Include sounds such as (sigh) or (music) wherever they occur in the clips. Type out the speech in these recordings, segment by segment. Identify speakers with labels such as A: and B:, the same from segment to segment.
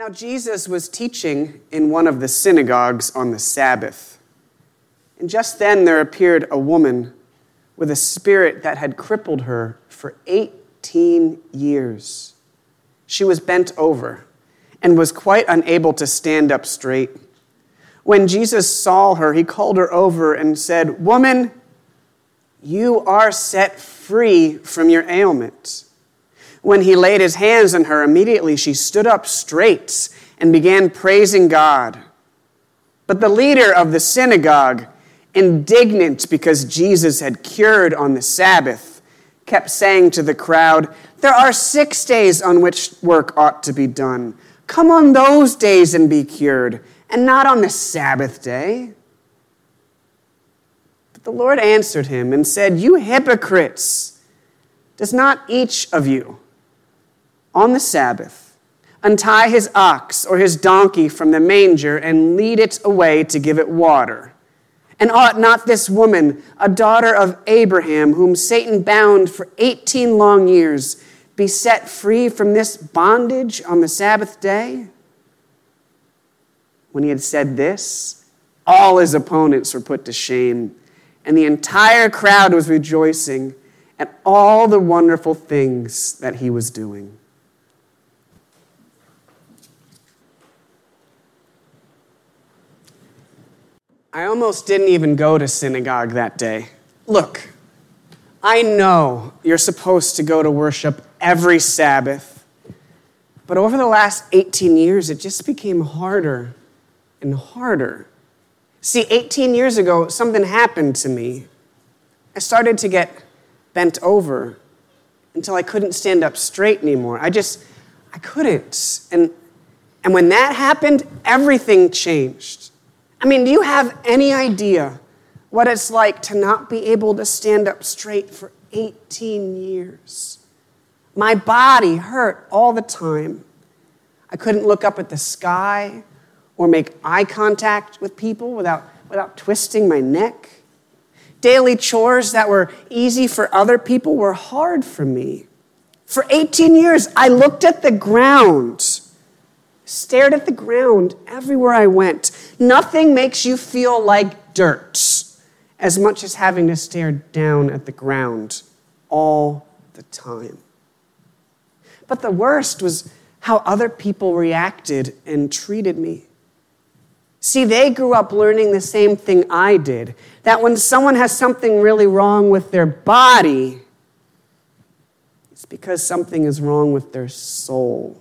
A: Now, Jesus was teaching in one of the synagogues on the Sabbath. And just then there appeared a woman with a spirit that had crippled her for 18 years. She was bent over and was quite unable to stand up straight. When Jesus saw her, he called her over and said, Woman, you are set free from your ailment. When he laid his hands on her, immediately she stood up straight and began praising God. But the leader of the synagogue, indignant because Jesus had cured on the Sabbath, kept saying to the crowd, There are six days on which work ought to be done. Come on those days and be cured, and not on the Sabbath day. But the Lord answered him and said, You hypocrites! Does not each of you on the Sabbath untie his ox or his donkey from the manger and lead it away to give it water? And ought not this woman, a daughter of Abraham, whom Satan bound for 18 long years, be set free from this bondage on the Sabbath day? When he had said this, all his opponents were put to shame, and the entire crowd was rejoicing at all the wonderful things that he was doing. I almost didn't even go to synagogue that day. Look, I know you're supposed to go to worship every Sabbath, but over the last 18 years, it just became harder and harder. See, 18 years ago, something happened to me. I started to get bent over until I couldn't stand up straight anymore. I just, I couldn't. And, and when that happened, everything changed. I mean, do you have any idea what it's like to not be able to stand up straight for 18 years? My body hurt all the time. I couldn't look up at the sky or make eye contact with people without, without twisting my neck. Daily chores that were easy for other people were hard for me. For 18 years, I looked at the ground stared at the ground everywhere I went. Nothing makes you feel like dirt as much as having to stare down at the ground all the time. But the worst was how other people reacted and treated me. See, they grew up learning the same thing I did that when someone has something really wrong with their body, it's because something is wrong with their soul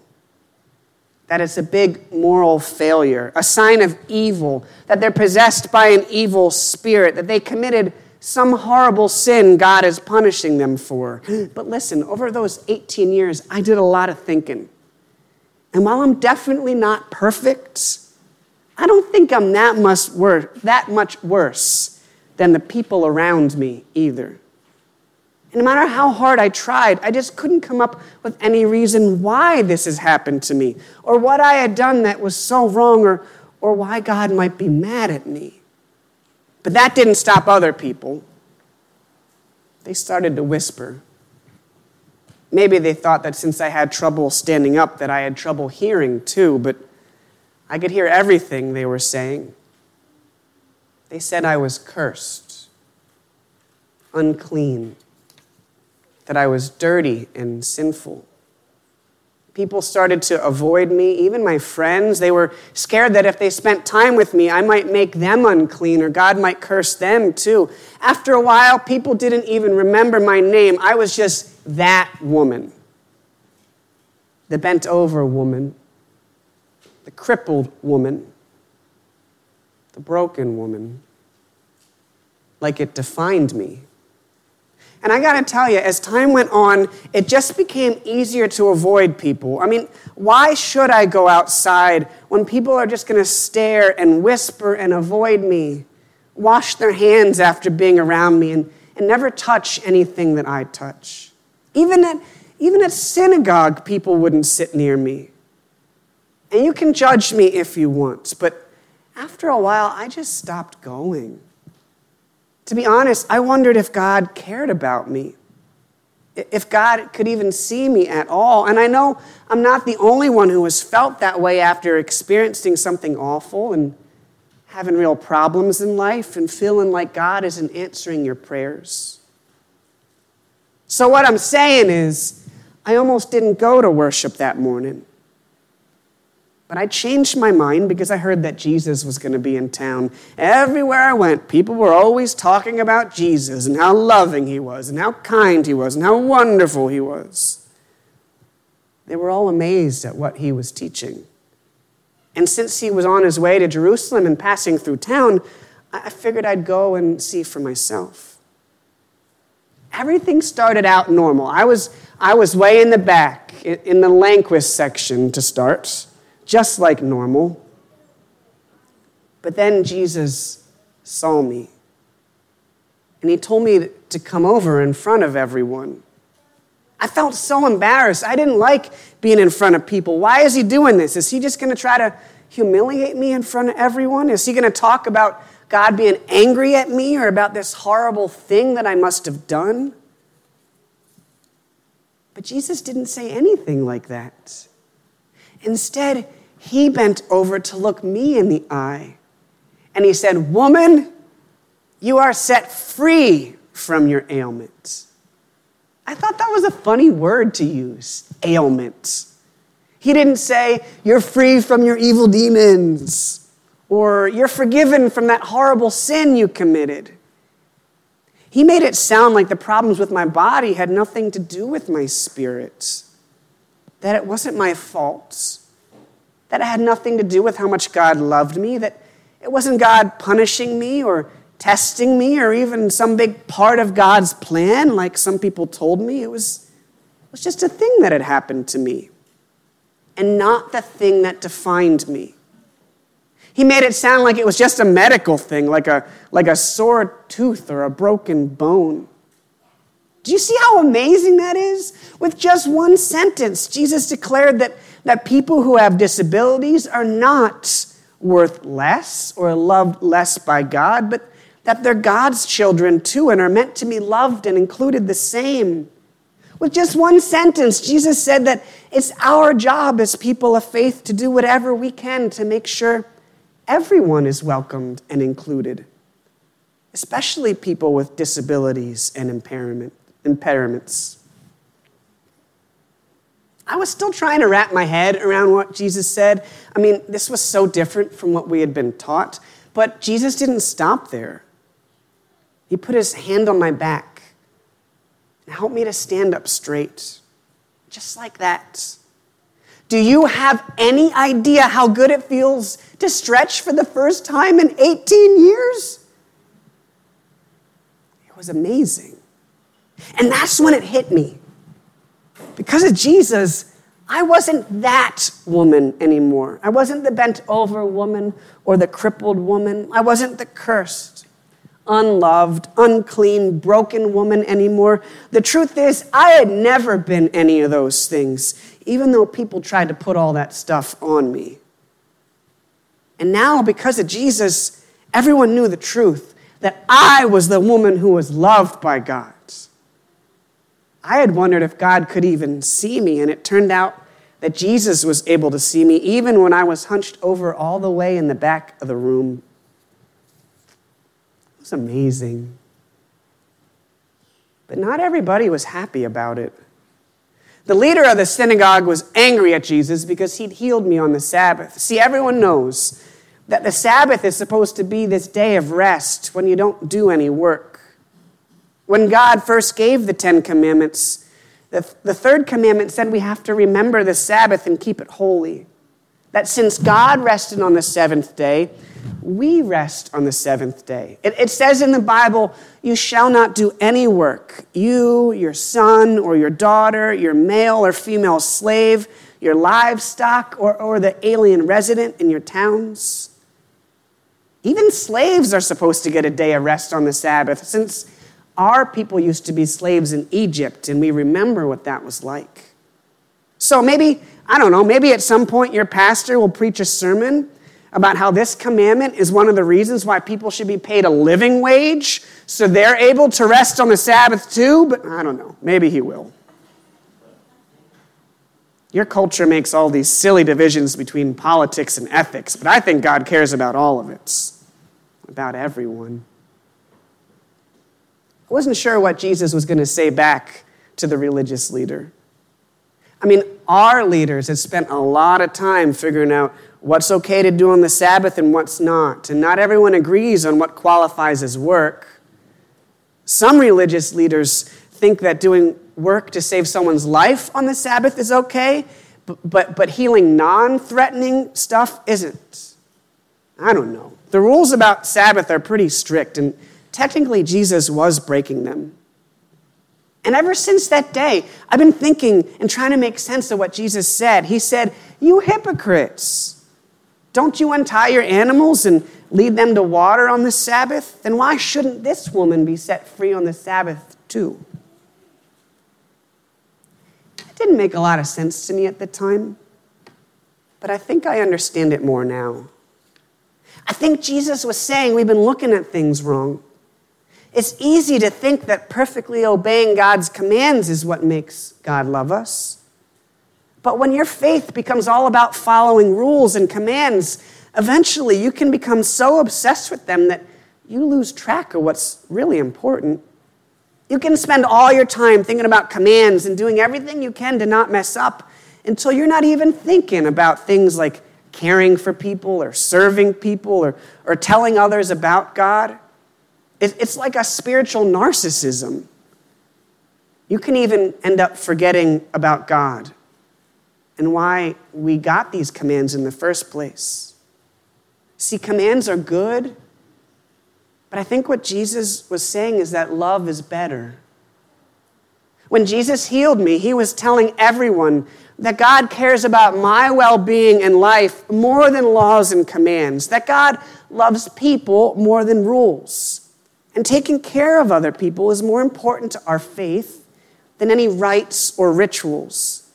A: that it's a big moral failure, a sign of evil, that they're possessed by an evil spirit, that they committed some horrible sin God is punishing them for. But listen, over those 18 years, I did a lot of thinking. And while I'm definitely not perfect, I don't think I'm that much worse, that much worse than the people around me either. And no matter how hard I tried, I just couldn't come up with any reason why this has happened to me, or what I had done that was so wrong, or, or why God might be mad at me. But that didn't stop other people. They started to whisper. Maybe they thought that since I had trouble standing up, that I had trouble hearing too, but I could hear everything they were saying. They said I was cursed, unclean that I was dirty and sinful. People started to avoid me, even my friends. They were scared that if they spent time with me, I might make them unclean or God might curse them too. After a while, people didn't even remember my name. I was just that woman the bent over woman, the crippled woman, the broken woman, like it defined me. And I got to tell you, as time went on, it just became easier to avoid people. I mean, why should I go outside when people are just going to stare and whisper and avoid me, wash their hands after being around me, and, and never touch anything that I touch? Even at, even at synagogue, people wouldn't sit near me. And you can judge me if you want, but after a while, I just stopped going. To be honest, I wondered if God cared about me. if God could even see me at all. And I know I'm not the only one who has felt that way after experiencing something awful and having real problems in life and feeling like God isn't answering your prayers. So, what I'm saying is, I almost didn't go to worship that morning. But I changed my mind because I heard that Jesus was going to be in town. Everywhere I went, people were always talking about Jesus and how loving he was, and how kind he was, and how wonderful he was. They were all amazed at what he was teaching. And since he was on his way to Jerusalem and passing through town, I figured I'd go and see for myself. Everything started out normal. I was, I was way in the back, in the Lanquist section to start just like normal. But then Jesus saw me. And he told me to come over in front of everyone. I felt so embarrassed. I didn't like being in front of people. Why is he doing this? Is he just going to try to humiliate me in front of everyone? Is he going to talk about God being angry at me or about this horrible thing that I must have done? But Jesus didn't say anything like that. Instead, he bent over to look me in the eye. And he said, Woman, you are set free from your ailments. I thought that was a funny word to use, ailments. He didn't say, You're free from your evil demons, or You're forgiven from that horrible sin you committed. He made it sound like the problems with my body had nothing to do with my spirit, that it wasn't my fault that it had nothing to do with how much God loved me, that it wasn't God punishing me or testing me or even some big part of God's plan, like some people told me. It was, it was just a thing that had happened to me and not the thing that defined me. He made it sound like it was just a medical thing, like a, like a sore tooth or a broken bone. Do you see how amazing that is? With just one sentence, Jesus declared that that people who have disabilities are not worth less or loved less by God, but that they're God's children too and are meant to be loved and included the same. With just one sentence, Jesus said that it's our job as people of faith to do whatever we can to make sure everyone is welcomed and included, especially people with disabilities and impairment, impairments. I was still trying to wrap my head around what Jesus said. I mean, this was so different from what we had been taught, but Jesus didn't stop there. He put his hand on my back and helped me to stand up straight, just like that. Do you have any idea how good it feels to stretch for the first time in 18 years? It was amazing. And that's when it hit me. Because of Jesus, I wasn't that woman anymore. I wasn't the bent over woman or the crippled woman. I wasn't the cursed, unloved, unclean, broken woman anymore. The truth is, I had never been any of those things, even though people tried to put all that stuff on me. And now, because of Jesus, everyone knew the truth that I was the woman who was loved by God. I had wondered if God could even see me, and it turned out that Jesus was able to see me even when I was hunched over all the way in the back of the room. It was amazing. But not everybody was happy about it. The leader of the synagogue was angry at Jesus because he'd healed me on the Sabbath. See, everyone knows that the Sabbath is supposed to be this day of rest when you don't do any work. When God first gave the Ten Commandments, the, the third commandment said we have to remember the Sabbath and keep it holy. That since God rested on the seventh day, we rest on the seventh day. It, it, says in the Bible, you shall not do any work. You, your son or your daughter, your male or female slave, your livestock, or, or the alien resident in your towns. Even slaves are supposed to get a day of rest on the Sabbath, since our people used to be slaves in Egypt, and we remember what that was like. So maybe, I don't know, maybe at some point your pastor will preach a sermon about how this commandment is one of the reasons why people should be paid a living wage so they're able to rest on the Sabbath too, but I don't know. Maybe he will. Your culture makes all these silly divisions between politics and ethics, but I think God cares about all of it, about everyone. I wasn't sure what Jesus was going to say back to the religious leader. I mean, our leaders have spent a lot of time figuring out what's okay to do on the Sabbath and what's not. And not everyone agrees on what qualifies as work. Some religious leaders think that doing work to save someone's life on the Sabbath is okay, but, but, but healing non threatening stuff isn't. I don't know. The rules about Sabbath are pretty strict, and technically, Jesus was breaking them. And ever since that day, I've been thinking and trying to make sense of what Jesus said. He said, You hypocrites, don't you untie your animals and lead them to water on the Sabbath? Then why shouldn't this woman be set free on the Sabbath too? It didn't make a lot of sense to me at the time, but I think I understand it more now. I think Jesus was saying we've been looking at things wrong. It's easy to think that perfectly obeying God's commands is what makes God love us. But when your faith becomes all about following rules and commands, eventually you can become so obsessed with them that you lose track of what's really important. You can spend all your time thinking about commands and doing everything you can to not mess up until you're not even thinking about things like caring for people or serving people or, or telling others about God. It's like a spiritual narcissism. You can even end up forgetting about God and why we got these commands in the first place. See, commands are good, but I think what Jesus was saying is that love is better. When Jesus healed me, he was telling everyone that God cares about my well being and life more than laws and commands, that God loves people more than rules. And taking care of other people is more important to our faith than any rites or rituals.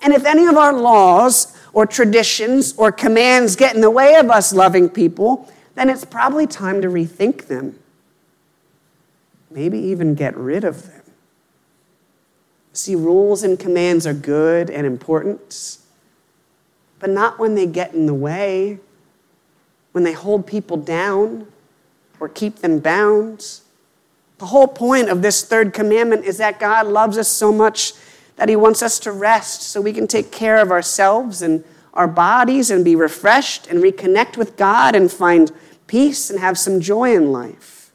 A: And if any of our laws or traditions or commands get in the way of us loving people, then it's probably time to rethink them. Maybe even get rid of them. See, rules and commands are good and important, but not when they get in the way, when they hold people down or keep them bound. The whole point of this third commandment is that God loves us so much that He wants us to rest so we can take care of ourselves and our bodies and be refreshed and reconnect with God and find peace and have some joy in life.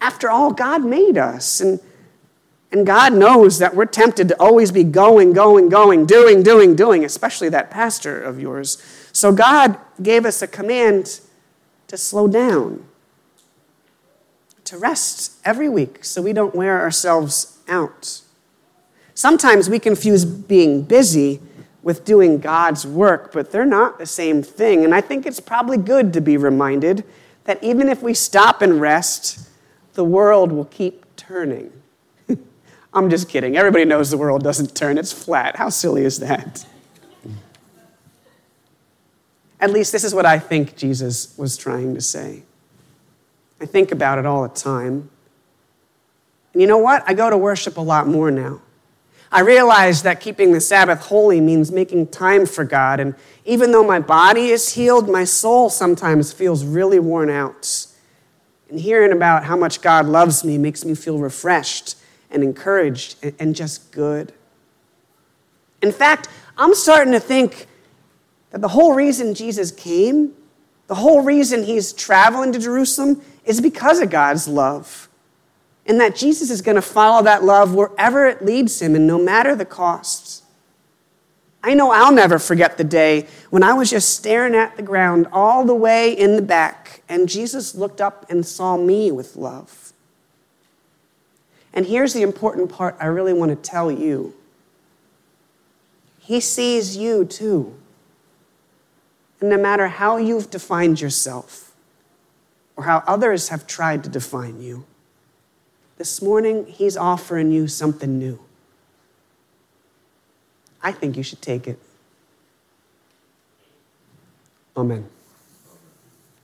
A: After all, God made us, and, and God knows that we're tempted to always be going, going, going, doing, doing, doing, especially that pastor of yours. So God gave us a command to slow down to rest every week so we don't wear ourselves out. Sometimes we confuse being busy with doing God's work, but they're not the same thing. And I think it's probably good to be reminded that even if we stop and rest, the world will keep turning. (laughs) I'm just kidding. Everybody knows the world doesn't turn, it's flat. How silly is that? At least this is what I think Jesus was trying to say. I think about it all the time. And you know what? I go to worship a lot more now. I realize that keeping the Sabbath holy means making time for God. And even though my body is healed, my soul sometimes feels really worn out. And hearing about how much God loves me makes me feel refreshed and encouraged and just good. In fact, I'm starting to think that the whole reason Jesus came, the whole reason he's traveling to Jerusalem, is because of God's love. And that Jesus is going to follow that love wherever it leads him and no matter the costs. I know I'll never forget the day when I was just staring at the ground all the way in the back, and Jesus looked up and saw me with love. And here's the important part I really want to tell you He sees you too. And no matter how you've defined yourself, or how others have tried to define you. This morning, He's offering you something new. I think you should take it. Amen.